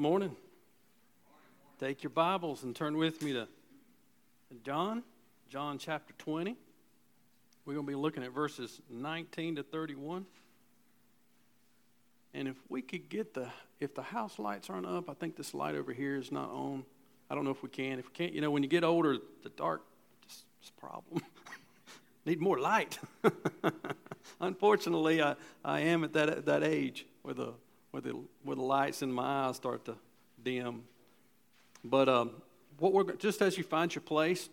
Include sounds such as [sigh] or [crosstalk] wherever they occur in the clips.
Good morning. Take your Bibles and turn with me to John, John chapter 20. We're going to be looking at verses 19 to 31. And if we could get the, if the house lights aren't up, I think this light over here is not on. I don't know if we can. If we can't, you know, when you get older, the dark just is a problem. [laughs] Need more light. [laughs] Unfortunately, I, I am at that, that age where the, where, the, where the lights in my eyes start to dim. But um, what we're just as you find your place,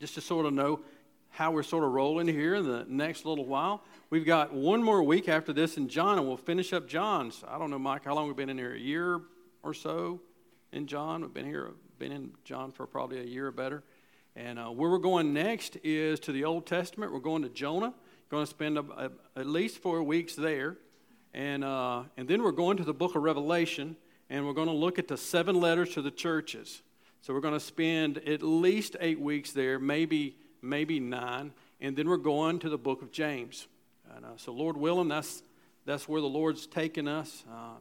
just to sort of know how we're sort of rolling here in the next little while. We've got one more week after this in John, and we'll finish up John's. I don't know, Mike, how long we've been in here? A year or so in John. We've been here, been in John for probably a year or better. And uh, where we're going next is to the Old Testament. We're going to Jonah. Going to spend a, a, at least four weeks there. And, uh, and then we're going to the book of Revelation, and we're going to look at the seven letters to the churches. So we're going to spend at least eight weeks there, maybe, maybe nine. And then we're going to the book of James. And, uh, so, Lord willing, that's, that's where the Lord's taken us. Uh,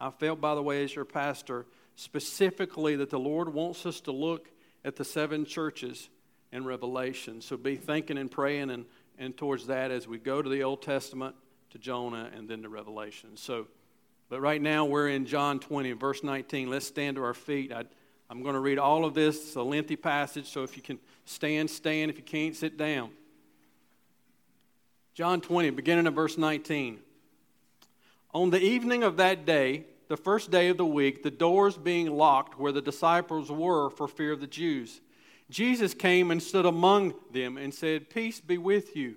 I felt, by the way, as your pastor, specifically that the Lord wants us to look at the seven churches in Revelation. So be thinking and praying and, and towards that as we go to the Old Testament, to Jonah, and then to Revelation. So, but right now we're in John 20, verse 19. Let's stand to our feet. I, I'm going to read all of this. It's a lengthy passage, so if you can stand, stand. If you can't, sit down. John 20, beginning of verse 19. On the evening of that day, the first day of the week, the doors being locked where the disciples were for fear of the Jews. Jesus came and stood among them and said, Peace be with you.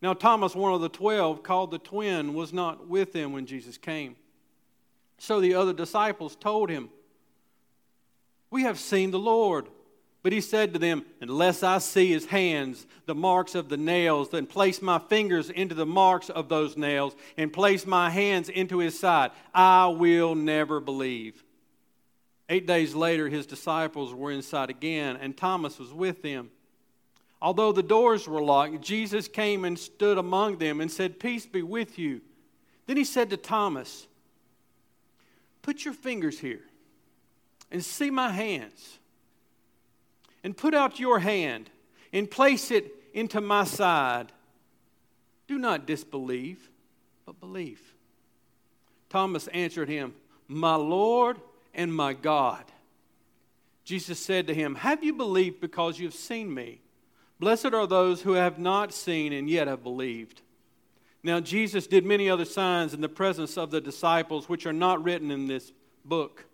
Now, Thomas, one of the twelve, called the twin, was not with them when Jesus came. So the other disciples told him, We have seen the Lord. But he said to them, Unless I see his hands, the marks of the nails, and place my fingers into the marks of those nails, and place my hands into his side, I will never believe. Eight days later, his disciples were inside again, and Thomas was with them. Although the doors were locked, Jesus came and stood among them and said, Peace be with you. Then he said to Thomas, Put your fingers here and see my hands and put out your hand and place it into my side. Do not disbelieve, but believe. Thomas answered him, My Lord and my God. Jesus said to him, Have you believed because you have seen me? Blessed are those who have not seen and yet have believed. Now, Jesus did many other signs in the presence of the disciples, which are not written in this book.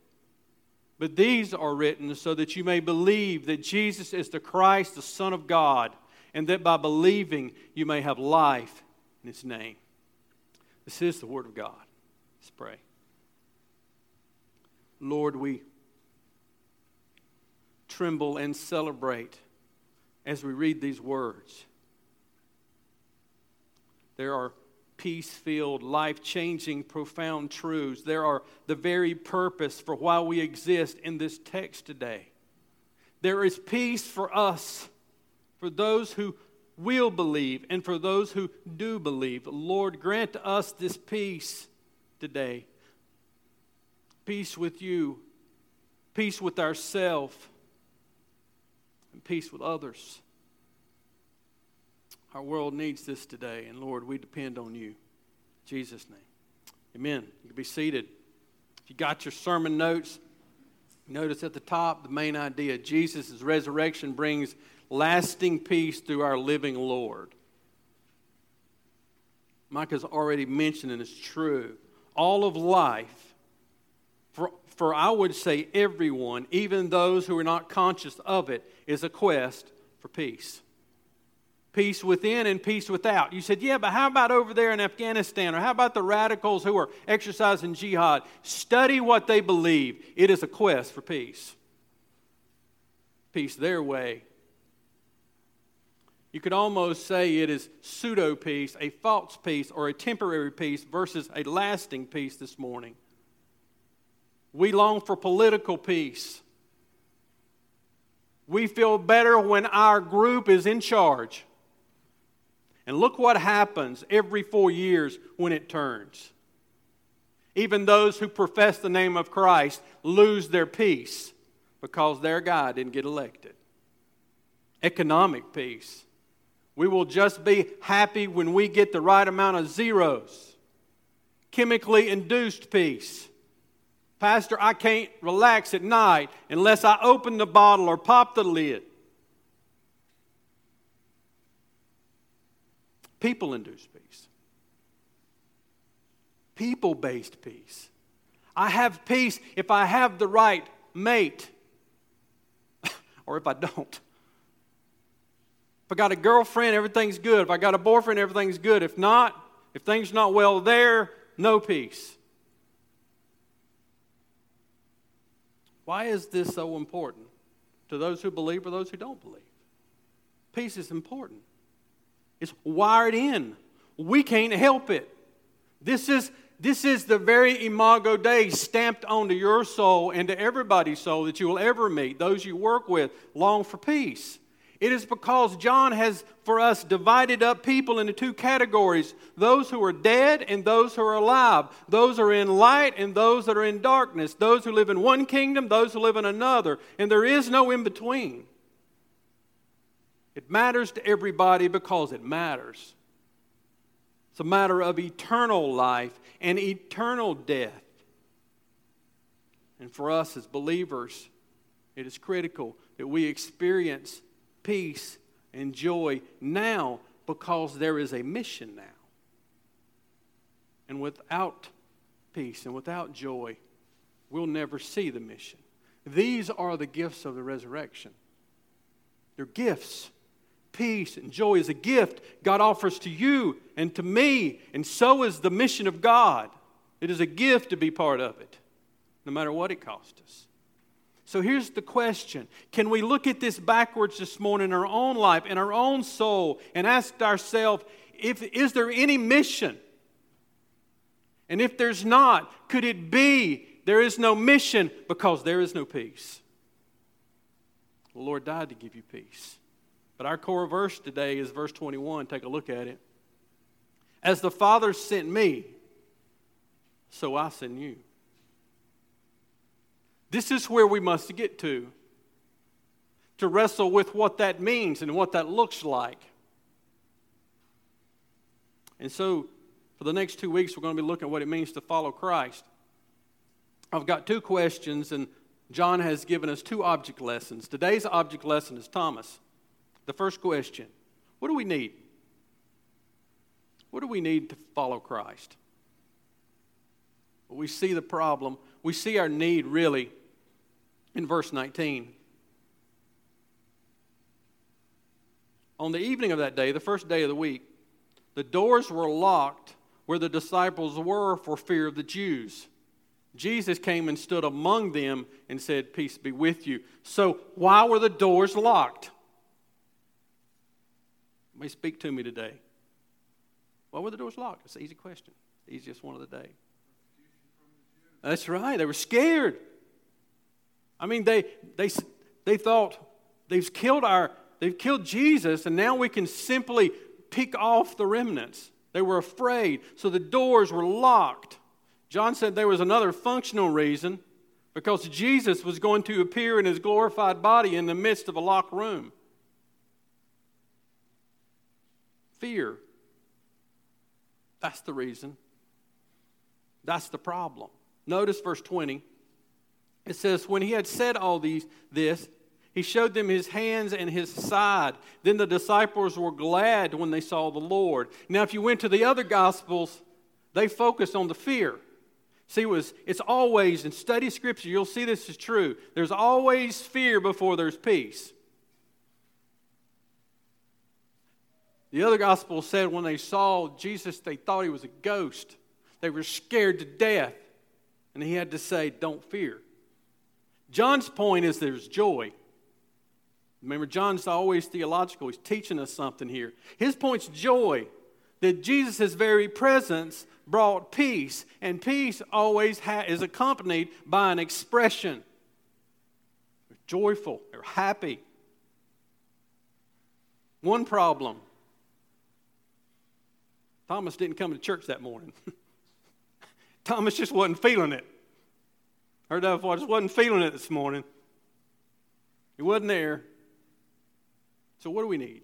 But these are written so that you may believe that Jesus is the Christ, the Son of God, and that by believing you may have life in His name. This is the Word of God. Let's pray. Lord, we tremble and celebrate as we read these words. There are peace filled, life changing, profound truths. There are the very purpose for why we exist in this text today. There is peace for us, for those who will believe, and for those who do believe. Lord, grant us this peace today. Peace with you, peace with ourselves, peace with others. Our world needs this today, and Lord, we depend on you. In Jesus' name. Amen. You can be seated. If you got your sermon notes, notice at the top the main idea Jesus' resurrection brings lasting peace through our living Lord. Mike has already mentioned, and it's true. All of life, for, for I would say everyone, even those who are not conscious of it, is a quest for peace. peace within and peace without. You said, yeah, but how about over there in Afghanistan? Or how about the radicals who are exercising jihad? Study what they believe. It is a quest for peace. Peace their way. You could almost say it is pseudo peace, a false peace, or a temporary peace versus a lasting peace this morning. We long for political peace. We feel better when our group is in charge. And look what happens every four years when it turns. Even those who profess the name of Christ lose their peace because their guy didn't get elected. Economic peace. We will just be happy when we get the right amount of zeros. Chemically induced peace. Pastor, I can't relax at night unless I open the bottle or pop the lid. People induced peace, people based peace. I have peace if I have the right mate [laughs] or if I don't. If I got a girlfriend, everything's good. If I got a boyfriend, everything's good. If not, if things not well there, no peace. Why is this so important to those who believe or those who don't believe? Peace is important. It's wired in. We can't help it. This is, this is the very imago Dei stamped onto your soul and to everybody's soul that you will ever meet, those you work with, long for peace. It is because John has, for us, divided up people into two categories those who are dead and those who are alive, those who are in light and those that are in darkness, those who live in one kingdom, those who live in another, and there is no in between. It matters to everybody because it matters. It's a matter of eternal life and eternal death. And for us as believers, it is critical that we experience peace and joy now because there is a mission now. And without peace and without joy, we'll never see the mission. These are the gifts of the resurrection. They're gifts peace, and joy is a gift God offers to you and to me, and so is the mission of God. It is a gift to be part of it, no matter what it costs us. So here's the question Can we look at this backwards this morning in our own life, in our own soul, and ask ourselves, if, is there any mission? And if there's not, could it be there is no mission because there is no peace? The Lord died to give you peace. But our core verse today is verse 21. Take a look at it. As the Father sent me, so I send you. This is where we must get to, to wrestle with what that means and what that looks like. And so, for the next two weeks, we're going to be looking at what it means to follow Christ. I've got two questions, and John has given us two object lessons. Today's object lesson is Thomas. The first question what do we need? What do we need to follow Christ? We see the problem. We see our need really in verse 19. On the evening of that day, the first day of the week, the doors were locked where the disciples were for fear of the Jews. Jesus came and stood among them and said, Peace be with you. So, why were the doors locked? may speak to me today. Why were the doors locked? It's an easy question. Easiest one of the day. That's right. They were scared. I mean, they, they, they thought they've killed our, they've killed Jesus, and now we can simply pick off the remnants. They were afraid, so the doors were locked. John said there was another functional reason because Jesus was going to appear in his glorified body in the midst of a locked room. fear. That's the reason. That's the problem. Notice verse 20. It says, When he had said all these, this, he showed them his hands and his side. Then the disciples were glad when they saw the Lord. Now, if you went to the other gospels, they focused on the fear. See, it was, it's always, in study scripture, you'll see this is true. There's always fear before there's peace. The other gospel said when they saw Jesus, they thought he was a ghost. They were scared to death. And he had to say, Don't fear. John's point is there's joy. Remember, John's always theological. He's teaching us something here. His point's joy that Jesus' very presence brought peace, and peace always ha- is accompanied by an expression. They're joyful, they're happy. One problem Thomas didn't come to church that morning. [laughs] Thomas just wasn't feeling it. Heard that before, just wasn't feeling it this morning. It wasn't there. So, what do we need?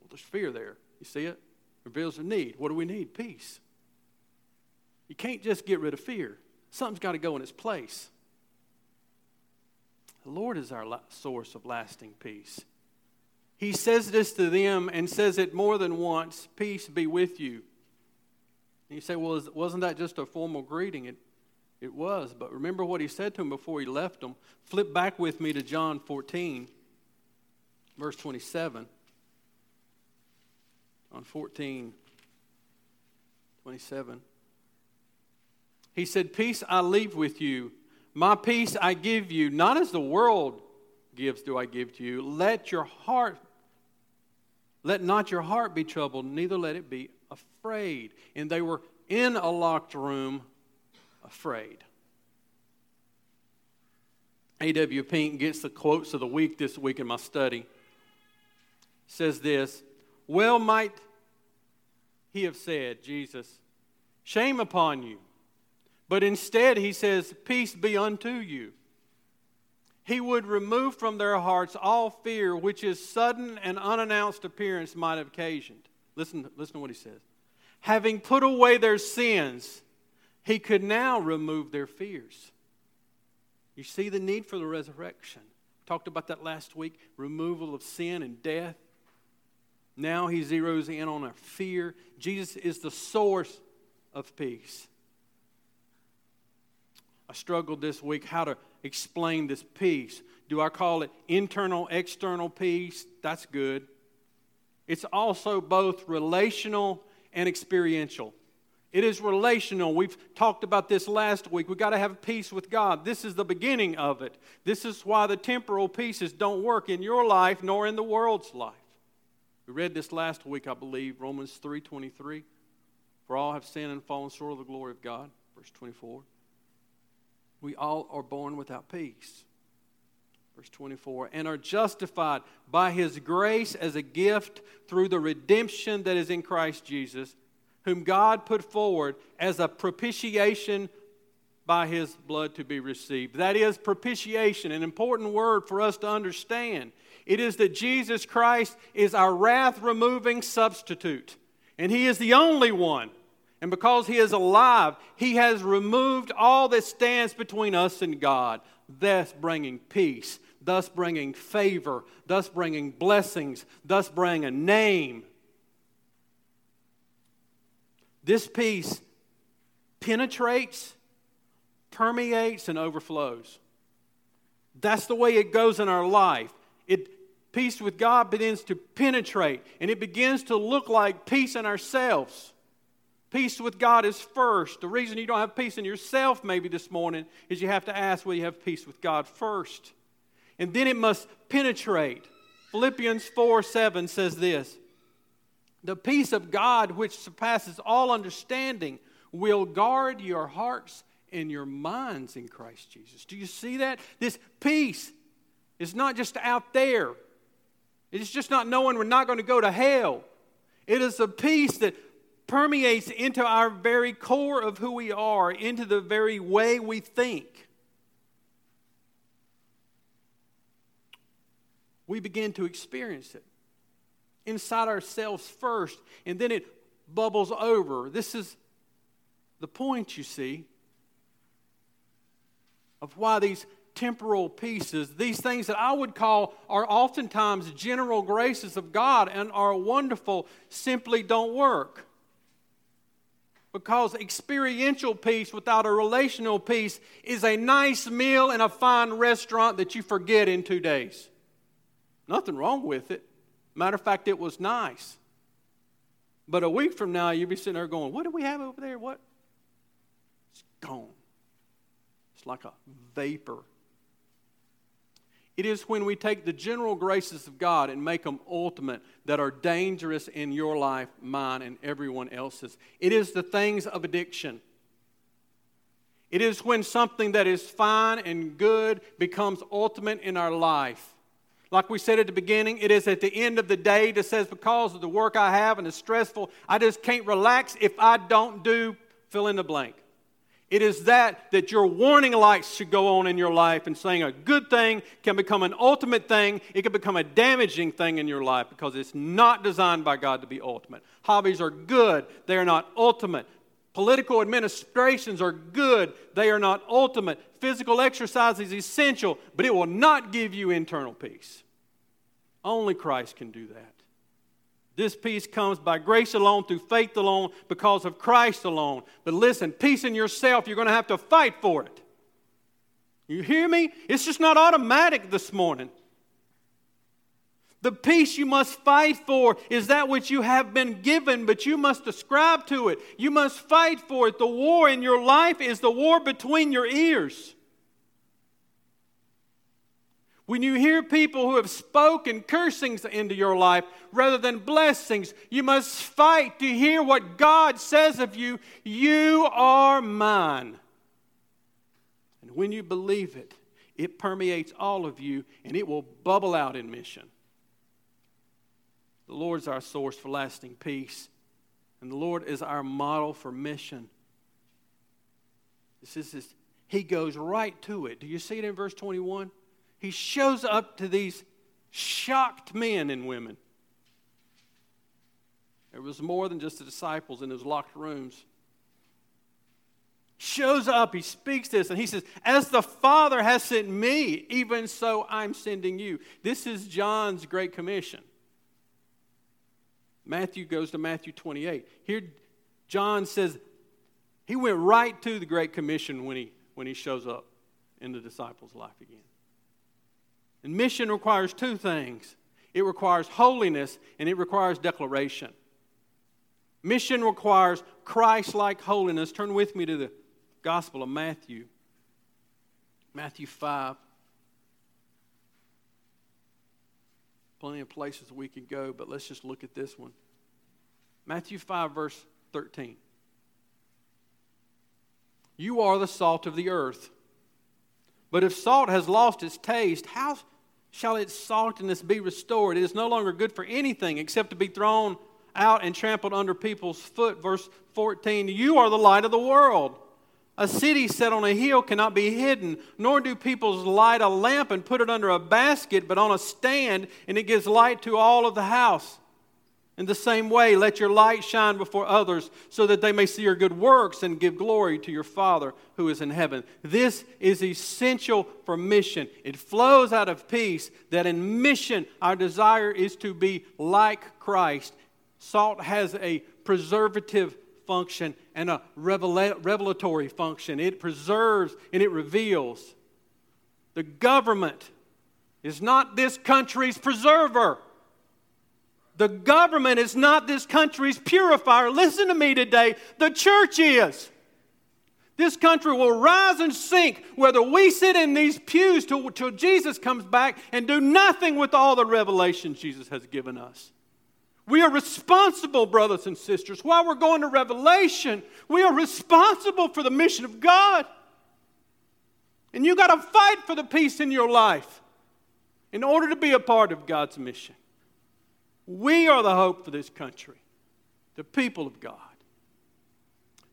Well, there's fear there. You see it? Reveals a need. What do we need? Peace. You can't just get rid of fear, something's got to go in its place. The Lord is our source of lasting peace. He says this to them and says it more than once Peace be with you. And you say, well, wasn't that just a formal greeting? It, it was. But remember what he said to him before he left him. Flip back with me to John 14, verse 27. On 14, 27. He said, Peace I leave with you, my peace I give you, not as the world gives do I give to you. Let your heart, let not your heart be troubled, neither let it be afraid. And they were in a locked room, afraid. A.W. Pink gets the quotes of the week this week in my study. Says this Well, might he have said, Jesus, shame upon you. But instead, he says, Peace be unto you. He would remove from their hearts all fear which his sudden and unannounced appearance might have occasioned. Listen, listen to what he says. Having put away their sins, he could now remove their fears. You see the need for the resurrection. Talked about that last week removal of sin and death. Now he zeroes in on our fear. Jesus is the source of peace. I struggled this week how to explain this peace. Do I call it internal, external peace? That's good. It's also both relational and experiential. It is relational. We've talked about this last week. We've got to have peace with God. This is the beginning of it. This is why the temporal pieces don't work in your life nor in the world's life. We read this last week, I believe, Romans 3:23. For all have sinned and fallen short of the glory of God, verse 24. We all are born without peace. Verse 24, and are justified by his grace as a gift through the redemption that is in Christ Jesus, whom God put forward as a propitiation by his blood to be received. That is propitiation, an important word for us to understand. It is that Jesus Christ is our wrath removing substitute, and he is the only one. And because he is alive, he has removed all that stands between us and God, thus bringing peace thus bringing favor, thus bringing blessings, thus bringing a name. This peace penetrates, permeates, and overflows. That's the way it goes in our life. It peace with God begins to penetrate and it begins to look like peace in ourselves. Peace with God is first. The reason you don't have peace in yourself, maybe this morning, is you have to ask will you have peace with God first and then it must penetrate. Philippians 4 7 says this The peace of God, which surpasses all understanding, will guard your hearts and your minds in Christ Jesus. Do you see that? This peace is not just out there, it's just not knowing we're not going to go to hell. It is a peace that permeates into our very core of who we are, into the very way we think. We begin to experience it inside ourselves first, and then it bubbles over. This is the point, you see, of why these temporal pieces, these things that I would call are oftentimes general graces of God and are wonderful, simply don't work. Because experiential peace without a relational peace is a nice meal in a fine restaurant that you forget in two days. Nothing wrong with it. Matter of fact, it was nice. But a week from now, you'll be sitting there going, What do we have over there? What? It's gone. It's like a vapor. It is when we take the general graces of God and make them ultimate that are dangerous in your life, mine, and everyone else's. It is the things of addiction. It is when something that is fine and good becomes ultimate in our life. Like we said at the beginning, it is at the end of the day that says, because of the work I have and it's stressful, I just can't relax if I don't do fill in the blank. It is that that your warning lights should go on in your life and saying a good thing can become an ultimate thing. It can become a damaging thing in your life because it's not designed by God to be ultimate. Hobbies are good, they are not ultimate. Political administrations are good, they are not ultimate. Physical exercise is essential, but it will not give you internal peace. Only Christ can do that. This peace comes by grace alone, through faith alone, because of Christ alone. But listen, peace in yourself, you're going to have to fight for it. You hear me? It's just not automatic this morning. The peace you must fight for is that which you have been given, but you must ascribe to it. You must fight for it. The war in your life is the war between your ears. When you hear people who have spoken cursings into your life rather than blessings, you must fight to hear what God says of you. You are mine. And when you believe it, it permeates all of you and it will bubble out in mission. The Lord is our source for lasting peace, and the Lord is our model for mission. This is this, he goes right to it. Do you see it in verse 21? he shows up to these shocked men and women. There was more than just the disciples in those locked rooms. Shows up, he speaks this, and he says, As the Father has sent me, even so I'm sending you. This is John's Great Commission. Matthew goes to Matthew 28. Here, John says he went right to the Great Commission when he, when he shows up in the disciples' life again. And mission requires two things it requires holiness and it requires declaration. Mission requires Christ like holiness. Turn with me to the Gospel of Matthew, Matthew 5. Plenty of places we could go, but let's just look at this one. Matthew 5, verse 13. You are the salt of the earth. But if salt has lost its taste, how shall its saltiness be restored? It is no longer good for anything except to be thrown out and trampled under people's foot. Verse 14 You are the light of the world. A city set on a hill cannot be hidden, nor do people light a lamp and put it under a basket, but on a stand, and it gives light to all of the house. In the same way, let your light shine before others so that they may see your good works and give glory to your Father who is in heaven. This is essential for mission. It flows out of peace that in mission, our desire is to be like Christ. Salt has a preservative function and a revelatory function, it preserves and it reveals. The government is not this country's preserver. The government is not this country's purifier. Listen to me today. The church is. This country will rise and sink whether we sit in these pews till, till Jesus comes back and do nothing with all the revelations Jesus has given us. We are responsible, brothers and sisters. While we're going to Revelation, we are responsible for the mission of God. And you got to fight for the peace in your life in order to be a part of God's mission. We are the hope for this country, the people of God.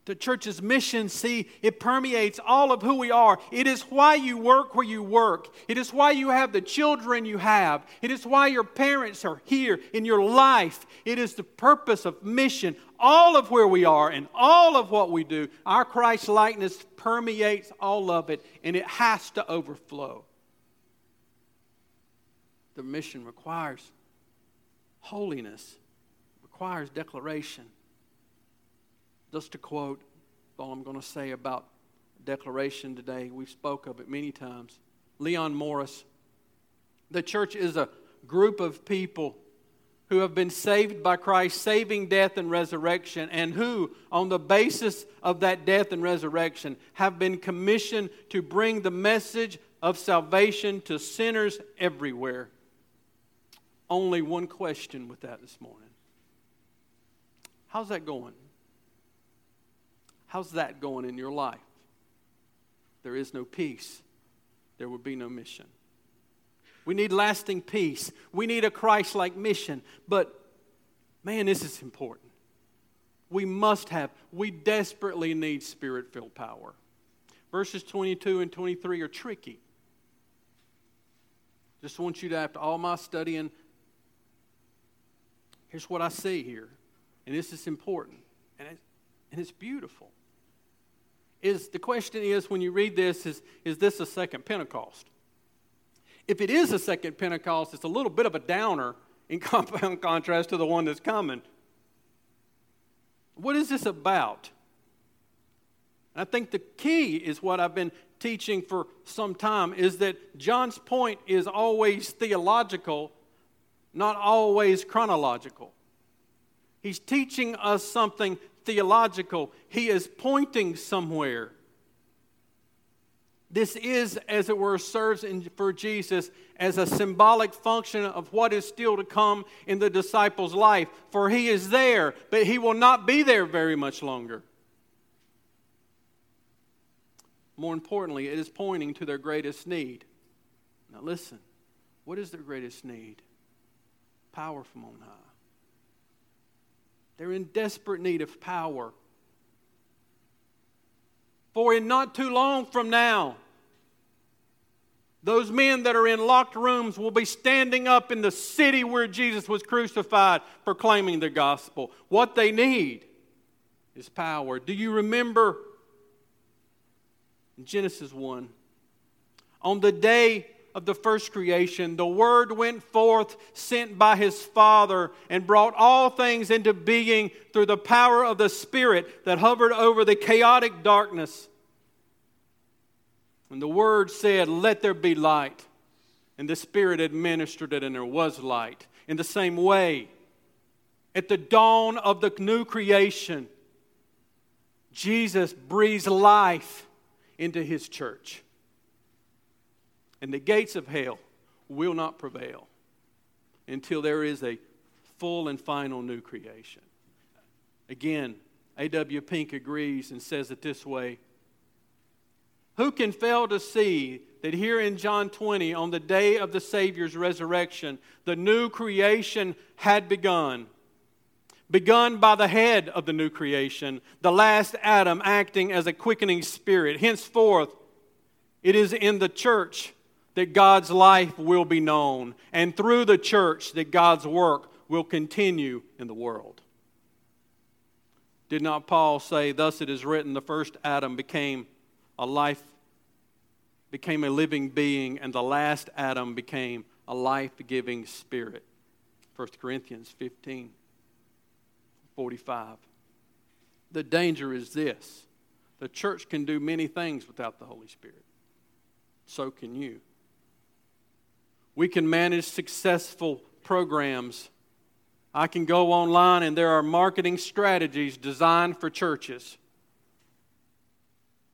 The church's mission, see, it permeates all of who we are. It is why you work where you work. It is why you have the children you have. It is why your parents are here in your life. It is the purpose of mission. All of where we are and all of what we do, our Christ likeness permeates all of it, and it has to overflow. The mission requires Holiness requires declaration. Just to quote all I'm going to say about declaration today, we've spoke of it many times. Leon Morris. The church is a group of people who have been saved by Christ's saving death and resurrection, and who, on the basis of that death and resurrection, have been commissioned to bring the message of salvation to sinners everywhere. Only one question with that this morning How's that going? How's that going in your life? There is no peace, there will be no mission. We need lasting peace. We need a Christ like mission. But man, this is important. We must have, we desperately need spirit filled power. Verses 22 and 23 are tricky. Just want you to, after all my studying, here's what I see here. And this is important. And it's, and it's beautiful. Is the question is when you read this, is, is this a second Pentecost? If it is a second Pentecost, it's a little bit of a downer in [laughs] compound contrast to the one that's coming. What is this about? I think the key is what I've been teaching for some time is that John's point is always theological, not always chronological. He's teaching us something theological, he is pointing somewhere. This is, as it were, serves in, for Jesus as a symbolic function of what is still to come in the disciples' life. For he is there, but he will not be there very much longer. More importantly, it is pointing to their greatest need. Now, listen what is their greatest need? Power from on high. They're in desperate need of power for in not too long from now, those men that are in locked rooms will be standing up in the city where Jesus was crucified, proclaiming the gospel. What they need is power. Do you remember Genesis 1? On the day of the first creation, the Word went forth, sent by His Father, and brought all things into being through the power of the Spirit that hovered over the chaotic darkness. And the Word said, Let there be light. And the Spirit administered it, and there was light. In the same way, at the dawn of the new creation, Jesus breathes life into His church and the gates of hell will not prevail until there is a full and final new creation. Again, A.W. Pink agrees and says it this way Who can fail to see that here in John 20, on the day of the Savior's resurrection, the new creation had begun? Begun by the head of the new creation, the last Adam acting as a quickening spirit. Henceforth, it is in the church that God's life will be known, and through the church, that God's work will continue in the world. Did not Paul say, Thus it is written, the first Adam became a life, became a living being, and the last Adam became a life giving spirit? 1 Corinthians 15 45. The danger is this the church can do many things without the Holy Spirit. So can you. We can manage successful programs. I can go online and there are marketing strategies designed for churches.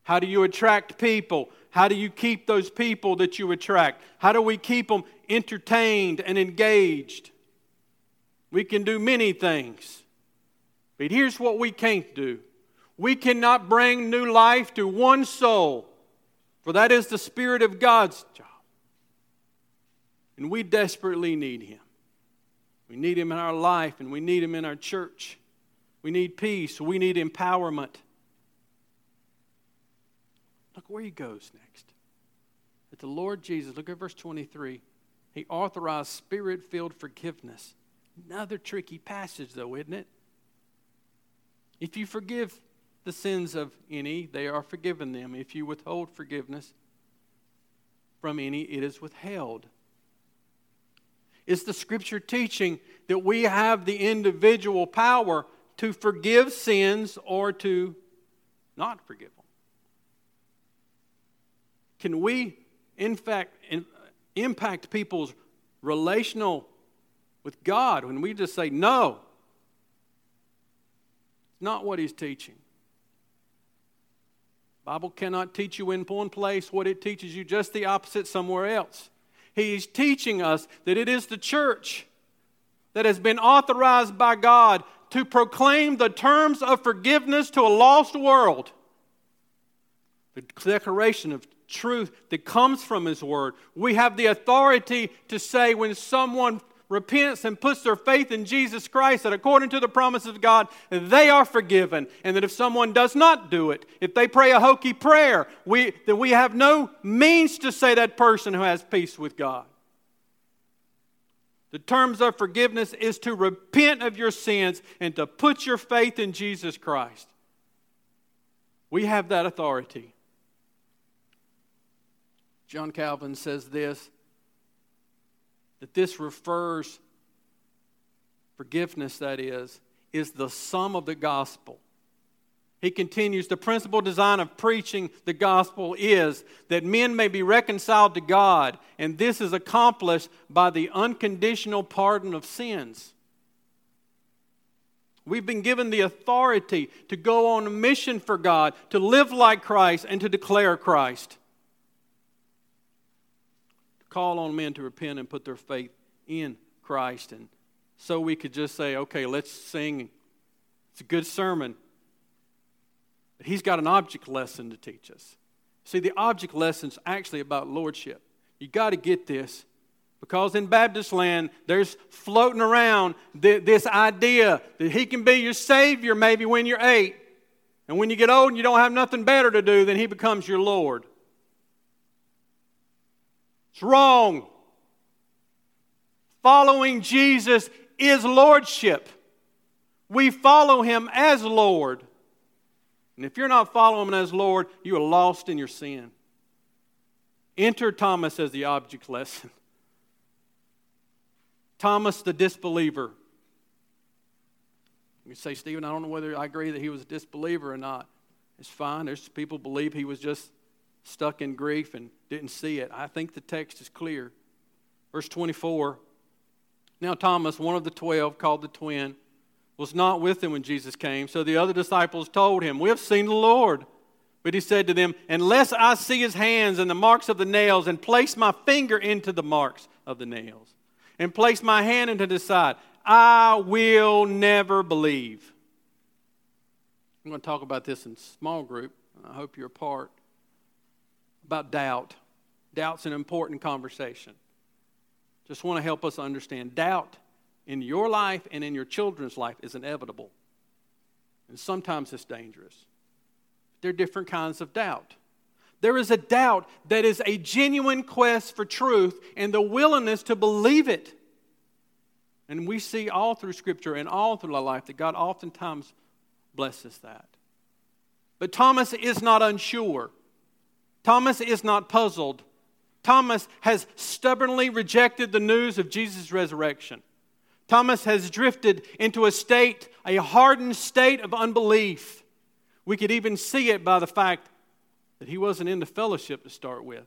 How do you attract people? How do you keep those people that you attract? How do we keep them entertained and engaged? We can do many things. But here's what we can't do we cannot bring new life to one soul, for that is the Spirit of God's job. And we desperately need Him. We need Him in our life and we need Him in our church. We need peace. We need empowerment. Look where He goes next. That the Lord Jesus, look at verse 23, He authorized spirit filled forgiveness. Another tricky passage, though, isn't it? If you forgive the sins of any, they are forgiven them. If you withhold forgiveness from any, it is withheld. Is the scripture teaching that we have the individual power to forgive sins or to not forgive them? Can we, in fact, in, impact people's relational with God when we just say no. It's not what he's teaching. Bible cannot teach you in one place what it teaches you just the opposite somewhere else. He's teaching us that it is the church that has been authorized by God to proclaim the terms of forgiveness to a lost world. The declaration of truth that comes from His Word. We have the authority to say when someone repents and puts their faith in Jesus Christ, that according to the promises of God, they are forgiven. And that if someone does not do it, if they pray a hokey prayer, we, that we have no means to say that person who has peace with God. The terms of forgiveness is to repent of your sins and to put your faith in Jesus Christ. We have that authority. John Calvin says this that this refers, forgiveness that is, is the sum of the gospel. He continues the principal design of preaching the gospel is that men may be reconciled to God, and this is accomplished by the unconditional pardon of sins. We've been given the authority to go on a mission for God, to live like Christ, and to declare Christ call on men to repent and put their faith in Christ. And so we could just say, okay, let's sing. It's a good sermon. But he's got an object lesson to teach us. See, the object lesson is actually about lordship. You got to get this. Because in Baptist land, there's floating around this idea that He can be your Savior maybe when you're eight. And when you get old and you don't have nothing better to do, then He becomes your Lord. It's wrong. Following Jesus is lordship. We follow him as Lord. And if you're not following him as Lord, you are lost in your sin. Enter Thomas as the object lesson. [laughs] Thomas the disbeliever. You say, Stephen, I don't know whether I agree that he was a disbeliever or not. It's fine. There's people believe he was just stuck in grief and didn't see it. I think the text is clear. Verse 24 Now Thomas, one of the twelve, called the twin, was not with him when Jesus came. So the other disciples told him, We have seen the Lord. But he said to them, Unless I see his hands and the marks of the nails, and place my finger into the marks of the nails, and place my hand into the side, I will never believe. I'm going to talk about this in small group. I hope you're a part about doubt. Doubt's an important conversation. Just want to help us understand doubt in your life and in your children's life is inevitable. And sometimes it's dangerous. There are different kinds of doubt. There is a doubt that is a genuine quest for truth and the willingness to believe it. And we see all through Scripture and all through our life that God oftentimes blesses that. But Thomas is not unsure. Thomas is not puzzled. Thomas has stubbornly rejected the news of Jesus' resurrection. Thomas has drifted into a state, a hardened state of unbelief. We could even see it by the fact that he wasn't into fellowship to start with.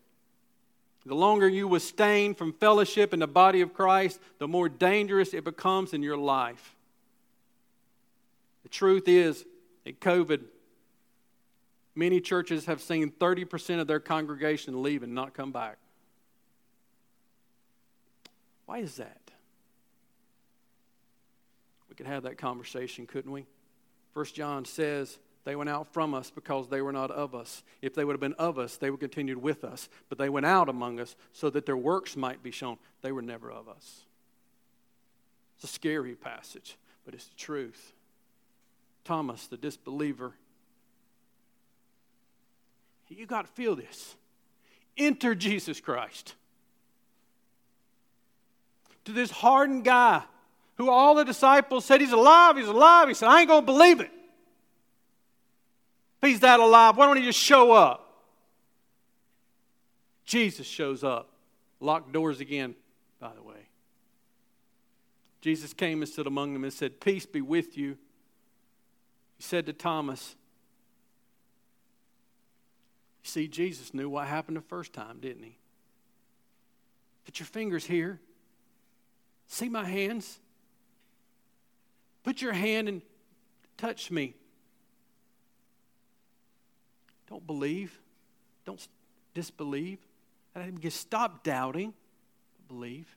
The longer you abstain from fellowship in the body of Christ, the more dangerous it becomes in your life. The truth is that COVID Many churches have seen 30% of their congregation leave and not come back. Why is that? We could have that conversation, couldn't we? First John says they went out from us because they were not of us. If they would have been of us, they would have continued with us. But they went out among us so that their works might be shown. They were never of us. It's a scary passage, but it's the truth. Thomas, the disbeliever, you got to feel this. Enter Jesus Christ. To this hardened guy who all the disciples said, He's alive, He's alive. He said, I ain't going to believe it. If He's that alive, why don't He just show up? Jesus shows up. Locked doors again, by the way. Jesus came and stood among them and said, Peace be with you. He said to Thomas, see, Jesus knew what happened the first time, didn't he? Put your fingers here. See my hands? Put your hand and touch me. Don't believe. Don't disbelieve. And just stop doubting. Believe.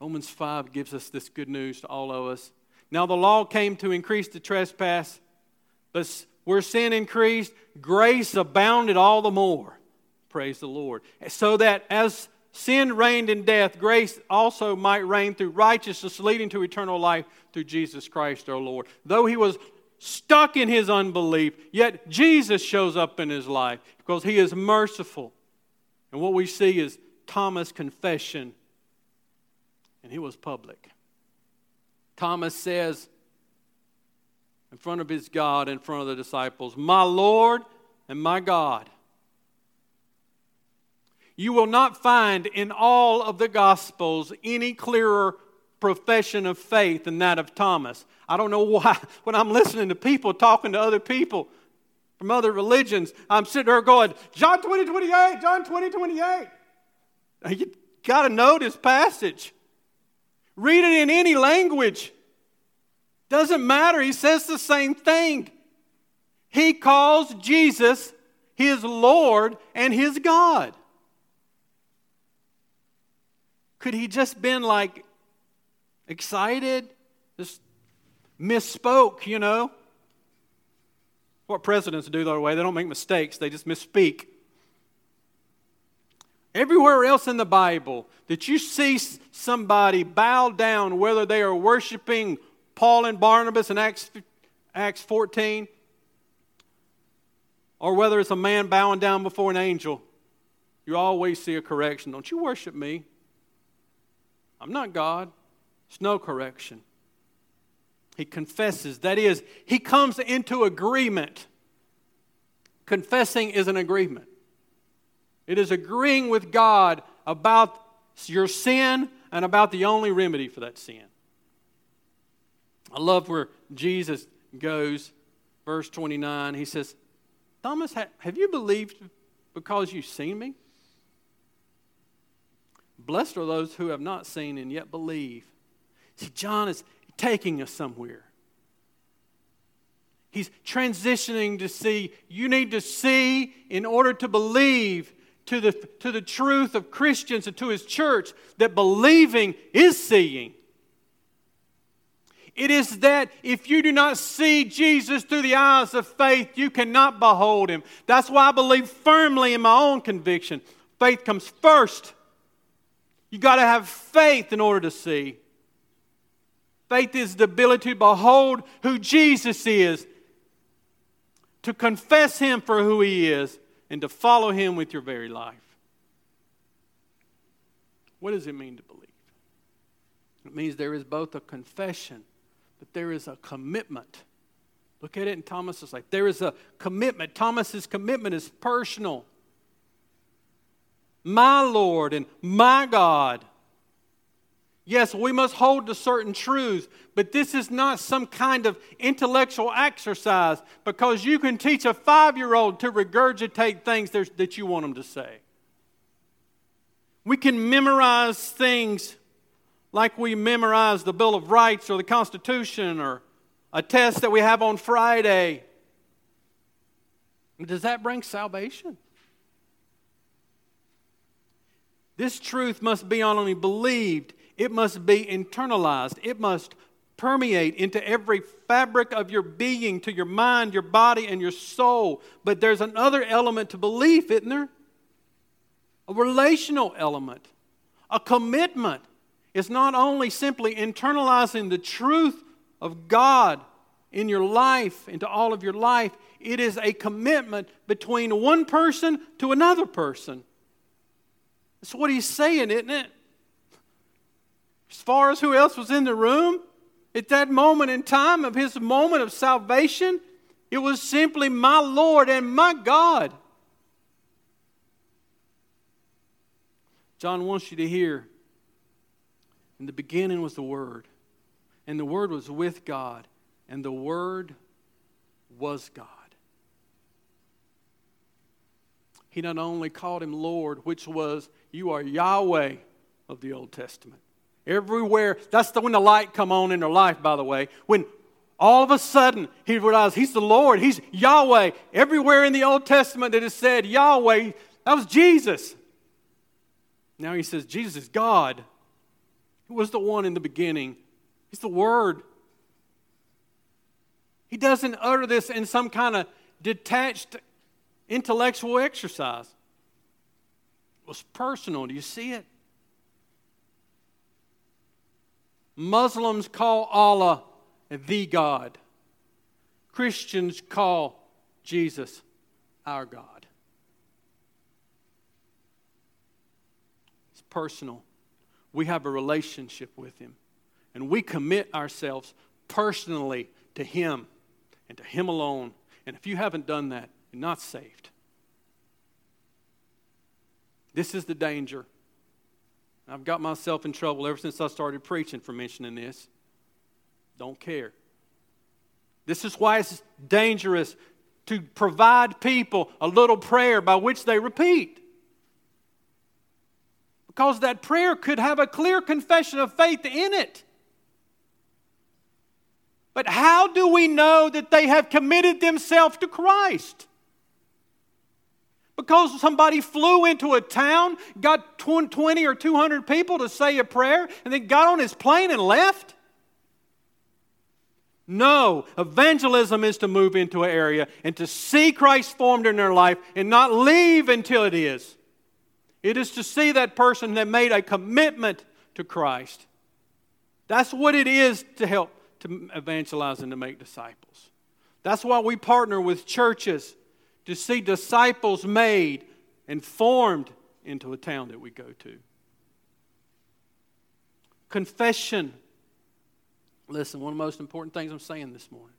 Romans 5 gives us this good news to all of us. Now, the law came to increase the trespass, but where sin increased, grace abounded all the more. Praise the Lord. So that as sin reigned in death, grace also might reign through righteousness, leading to eternal life through Jesus Christ our Lord. Though he was stuck in his unbelief, yet Jesus shows up in his life because he is merciful. And what we see is Thomas' confession and it was public. Thomas says in front of his God, in front of the disciples, My Lord and my God. You will not find in all of the Gospels any clearer profession of faith than that of Thomas. I don't know [laughs] why, when I'm listening to people talking to other people from other religions, I'm sitting there going, John 20, 28, John 20, 28. You got to know this passage. Read it in any language. Doesn't matter. He says the same thing. He calls Jesus his Lord and his God. Could he just been like excited? Just misspoke, you know? What presidents do that way, they don't make mistakes, they just misspeak. Everywhere else in the Bible that you see somebody bow down, whether they are worshiping Paul and Barnabas in Acts, Acts 14, or whether it's a man bowing down before an angel, you always see a correction. Don't you worship me? I'm not God. It's no correction. He confesses. That is, he comes into agreement. Confessing is an agreement. It is agreeing with God about your sin and about the only remedy for that sin. I love where Jesus goes, verse 29. He says, Thomas, have you believed because you've seen me? Blessed are those who have not seen and yet believe. See, John is taking us somewhere. He's transitioning to see, you need to see in order to believe to the, to the truth of Christians and to his church that believing is seeing. It is that if you do not see Jesus through the eyes of faith, you cannot behold him. That's why I believe firmly in my own conviction. Faith comes first. You got to have faith in order to see. Faith is the ability to behold who Jesus is, to confess him for who he is, and to follow Him with your very life. What does it mean to believe? It means there is both a confession, but there is a commitment. Look at it in Thomas's life. There is a commitment. Thomas's commitment is personal. My Lord and my God. Yes, we must hold to certain truths, but this is not some kind of intellectual exercise because you can teach a five year old to regurgitate things that you want them to say. We can memorize things like we memorize the Bill of Rights or the Constitution or a test that we have on Friday. Does that bring salvation? This truth must be not only believed, it must be internalized. It must permeate into every fabric of your being, to your mind, your body, and your soul. But there's another element to belief, isn't there? A relational element, a commitment. It's not only simply internalizing the truth of God in your life, into all of your life, it is a commitment between one person to another person. That's what he's saying, isn't it? as far as who else was in the room, at that moment in time of his moment of salvation, it was simply my Lord and my God. John wants you to hear in the beginning was the Word, and the Word was with God, and the Word was God. He not only called him Lord, which was, You are Yahweh of the Old Testament. Everywhere. That's the, when the light come on in their life, by the way. When all of a sudden he realized he's the Lord, he's Yahweh. Everywhere in the Old Testament that is said Yahweh, that was Jesus. Now he says Jesus is God. He was the one in the beginning. He's the Word. He doesn't utter this in some kind of detached intellectual exercise. It was personal. Do you see it? Muslims call Allah the God. Christians call Jesus our God. It's personal. We have a relationship with Him, and we commit ourselves personally to Him and to Him alone. And if you haven't done that, you're not saved. This is the danger. I've got myself in trouble ever since I started preaching for mentioning this. Don't care. This is why it's dangerous to provide people a little prayer by which they repeat. Because that prayer could have a clear confession of faith in it. But how do we know that they have committed themselves to Christ? Because somebody flew into a town, got 20 or 200 people to say a prayer, and then got on his plane and left? No, evangelism is to move into an area and to see Christ formed in their life and not leave until it is. It is to see that person that made a commitment to Christ. That's what it is to help to evangelize and to make disciples. That's why we partner with churches to see disciples made and formed into a town that we go to. Confession. Listen, one of the most important things I'm saying this morning.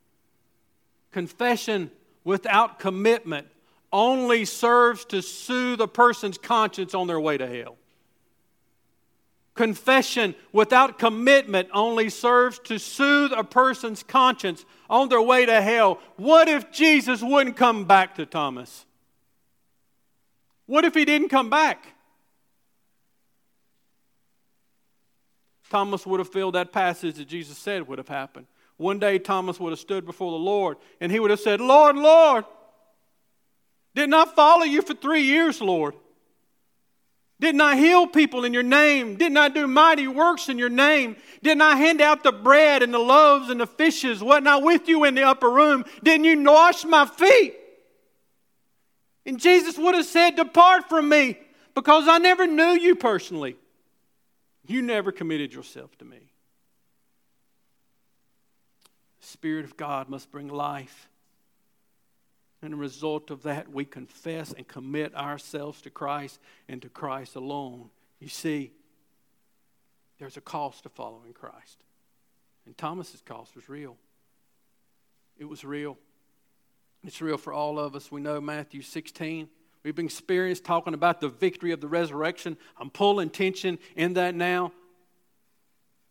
Confession without commitment only serves to soothe a person's conscience on their way to hell. Confession without commitment only serves to soothe a person's conscience on their way to hell. What if Jesus wouldn't come back to Thomas? What if he didn't come back? Thomas would have filled that passage that Jesus said would have happened. One day, Thomas would have stood before the Lord and he would have said, Lord, Lord, didn't I follow you for three years, Lord? Didn't I heal people in your name? Didn't I do mighty works in your name? Didn't I hand out the bread and the loaves and the fishes? Wasn't I with you in the upper room? Didn't you wash my feet? And Jesus would have said, Depart from me, because I never knew you personally. You never committed yourself to me. The Spirit of God must bring life. And a result of that, we confess and commit ourselves to Christ and to Christ alone. You see, there's a cost to following Christ. And Thomas's cost was real. It was real. It's real for all of us. We know Matthew 16. We've been experienced talking about the victory of the resurrection. I'm pulling tension in that now.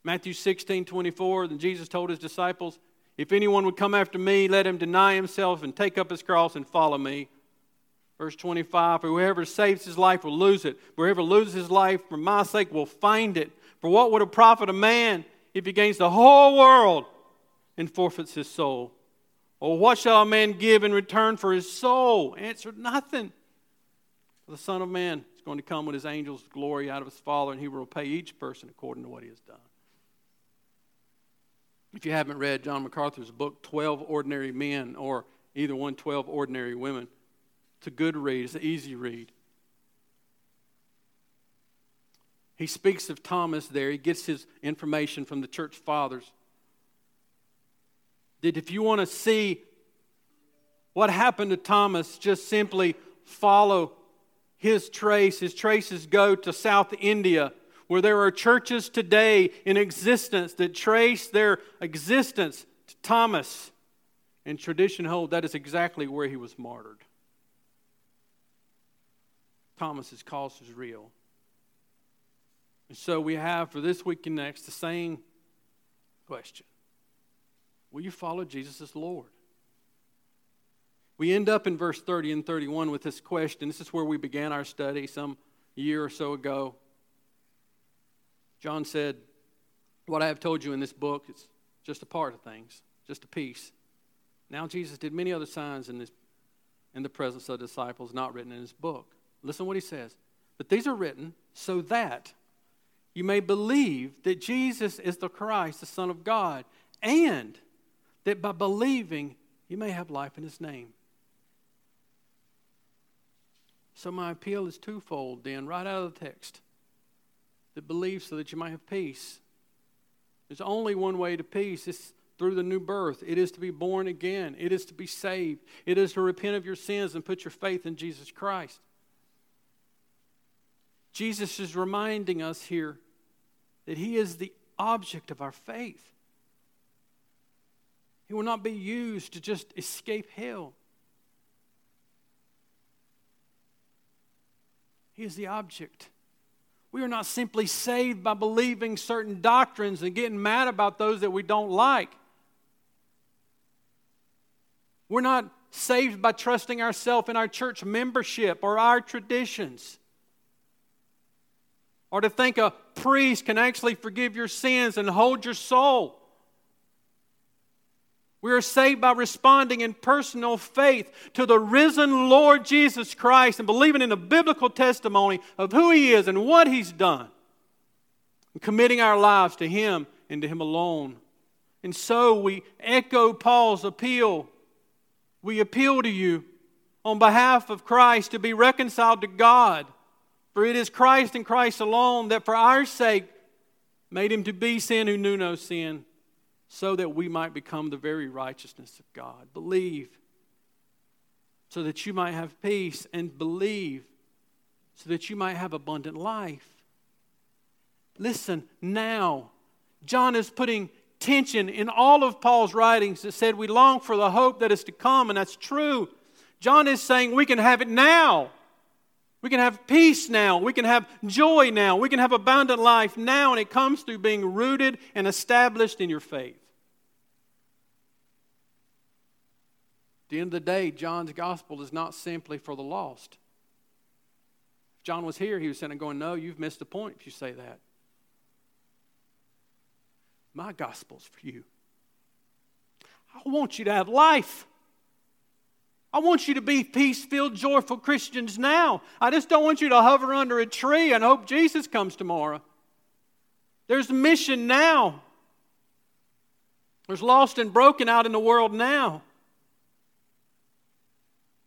Matthew 16, 24, then Jesus told his disciples, if anyone would come after me, let him deny himself and take up his cross and follow me. Verse 25 For whoever saves his life will lose it. Whoever loses his life for my sake will find it. For what would it profit a man if he gains the whole world and forfeits his soul? Or what shall a man give in return for his soul? Answered nothing. The Son of Man is going to come with his angels' glory out of his Father, and he will repay each person according to what he has done. If you haven't read John MacArthur's book, 12 Ordinary Men, or either one, 12 Ordinary Women, it's a good read, it's an easy read. He speaks of Thomas there. He gets his information from the church fathers. That if you want to see what happened to Thomas, just simply follow his trace. His traces go to South India where there are churches today in existence that trace their existence to Thomas. And tradition holds that is exactly where he was martyred. Thomas's cause is real. And so we have for this week and next the same question Will you follow Jesus as Lord? We end up in verse 30 and 31 with this question. This is where we began our study some year or so ago. John said, What I have told you in this book is just a part of things, just a piece. Now, Jesus did many other signs in, this, in the presence of the disciples not written in his book. Listen what he says. But these are written so that you may believe that Jesus is the Christ, the Son of God, and that by believing you may have life in his name. So, my appeal is twofold, then, right out of the text. That believe so that you might have peace. There's only one way to peace. It's through the new birth. It is to be born again. It is to be saved. It is to repent of your sins and put your faith in Jesus Christ. Jesus is reminding us here that He is the object of our faith. He will not be used to just escape hell. He is the object. We are not simply saved by believing certain doctrines and getting mad about those that we don't like. We're not saved by trusting ourselves in our church membership or our traditions. Or to think a priest can actually forgive your sins and hold your soul. We are saved by responding in personal faith to the risen Lord Jesus Christ and believing in the biblical testimony of who He is and what He's done, and committing our lives to Him and to Him alone. And so we echo Paul's appeal. We appeal to you on behalf of Christ to be reconciled to God. For it is Christ and Christ alone that for our sake made him to be sin who knew no sin so that we might become the very righteousness of God. Believe so that you might have peace, and believe so that you might have abundant life. Listen, now, John is putting tension in all of Paul's writings that said we long for the hope that is to come, and that's true. John is saying we can have it now. We can have peace now. We can have joy now. We can have abundant life now, and it comes through being rooted and established in your faith. The end of the day, John's gospel is not simply for the lost. If John was here, he was sitting going, No, you've missed the point if you say that. My gospel's for you. I want you to have life. I want you to be peace filled, joyful Christians now. I just don't want you to hover under a tree and hope Jesus comes tomorrow. There's a mission now. There's lost and broken out in the world now.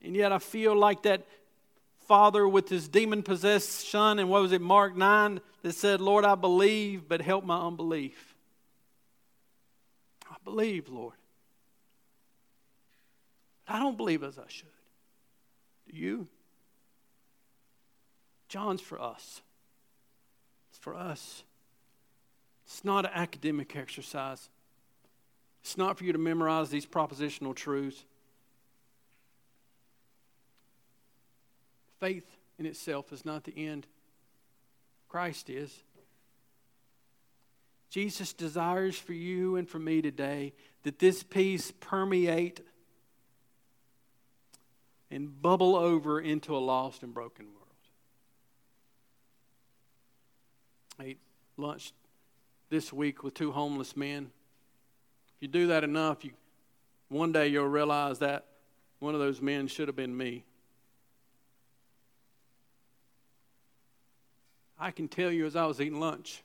And yet I feel like that father with his demon possessed son, and what was it, Mark 9, that said, Lord, I believe, but help my unbelief. I believe, Lord. But I don't believe as I should. Do you? John's for us. It's for us. It's not an academic exercise. It's not for you to memorize these propositional truths. Faith in itself is not the end, Christ is. Jesus desires for you and for me today that this peace permeate and bubble over into a lost and broken world. I ate lunch this week with two homeless men. If you do that enough, you, one day you'll realize that one of those men should have been me. I can tell you as I was eating lunch,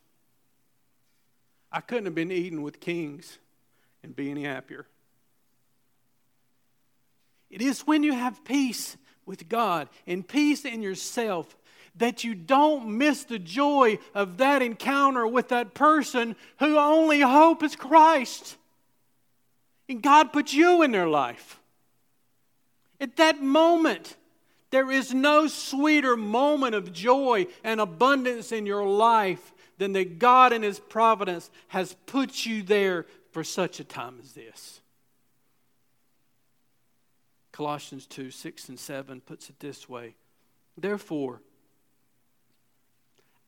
I couldn't have been eating with kings and be any happier. It is when you have peace with God and peace in yourself that you don't miss the joy of that encounter with that person who only hope is Christ. And God put you in their life. At that moment, there is no sweeter moment of joy and abundance in your life than that God in His providence has put you there for such a time as this. Colossians 2 6 and 7 puts it this way Therefore,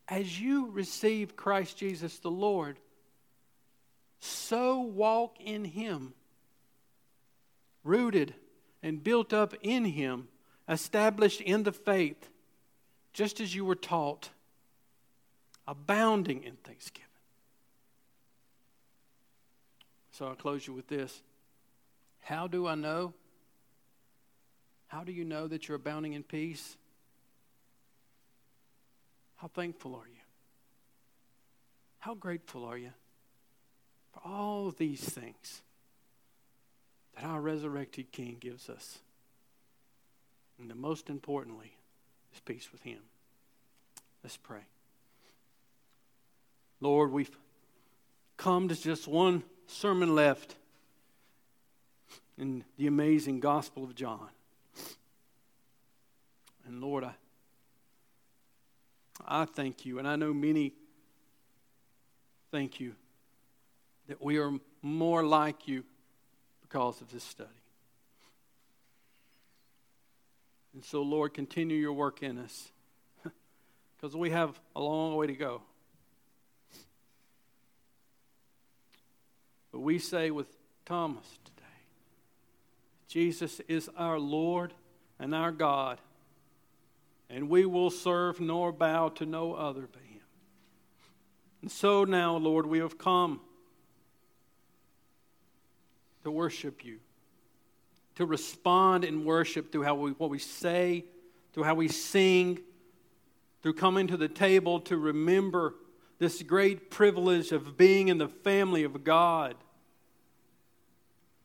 as you receive Christ Jesus the Lord, so walk in Him, rooted and built up in Him established in the faith, just as you were taught, abounding in thanksgiving. So I'll close you with this. How do I know? How do you know that you're abounding in peace? How thankful are you? How grateful are you for all these things that our resurrected King gives us? And the most importantly is peace with Him. Let's pray. Lord, we've come to just one sermon left in the amazing Gospel of John. And Lord, I, I thank you, and I know many thank you that we are more like you because of this study. And so, Lord, continue your work in us [laughs] because we have a long way to go. But we say with Thomas today Jesus is our Lord and our God, and we will serve nor bow to no other but Him. And so now, Lord, we have come to worship you, to respond in worship through how we, what we say, through how we sing, through coming to the table to remember this great privilege of being in the family of God,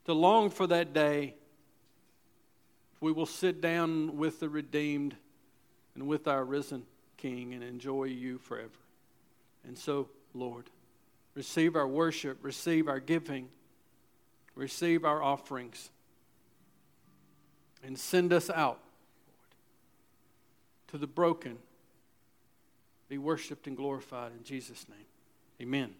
to long for that day we will sit down with the redeemed and with our risen King and enjoy you forever. And so, Lord, receive our worship, receive our giving, receive our offerings, and send us out, to the broken be worshiped and glorified in Jesus' name. Amen.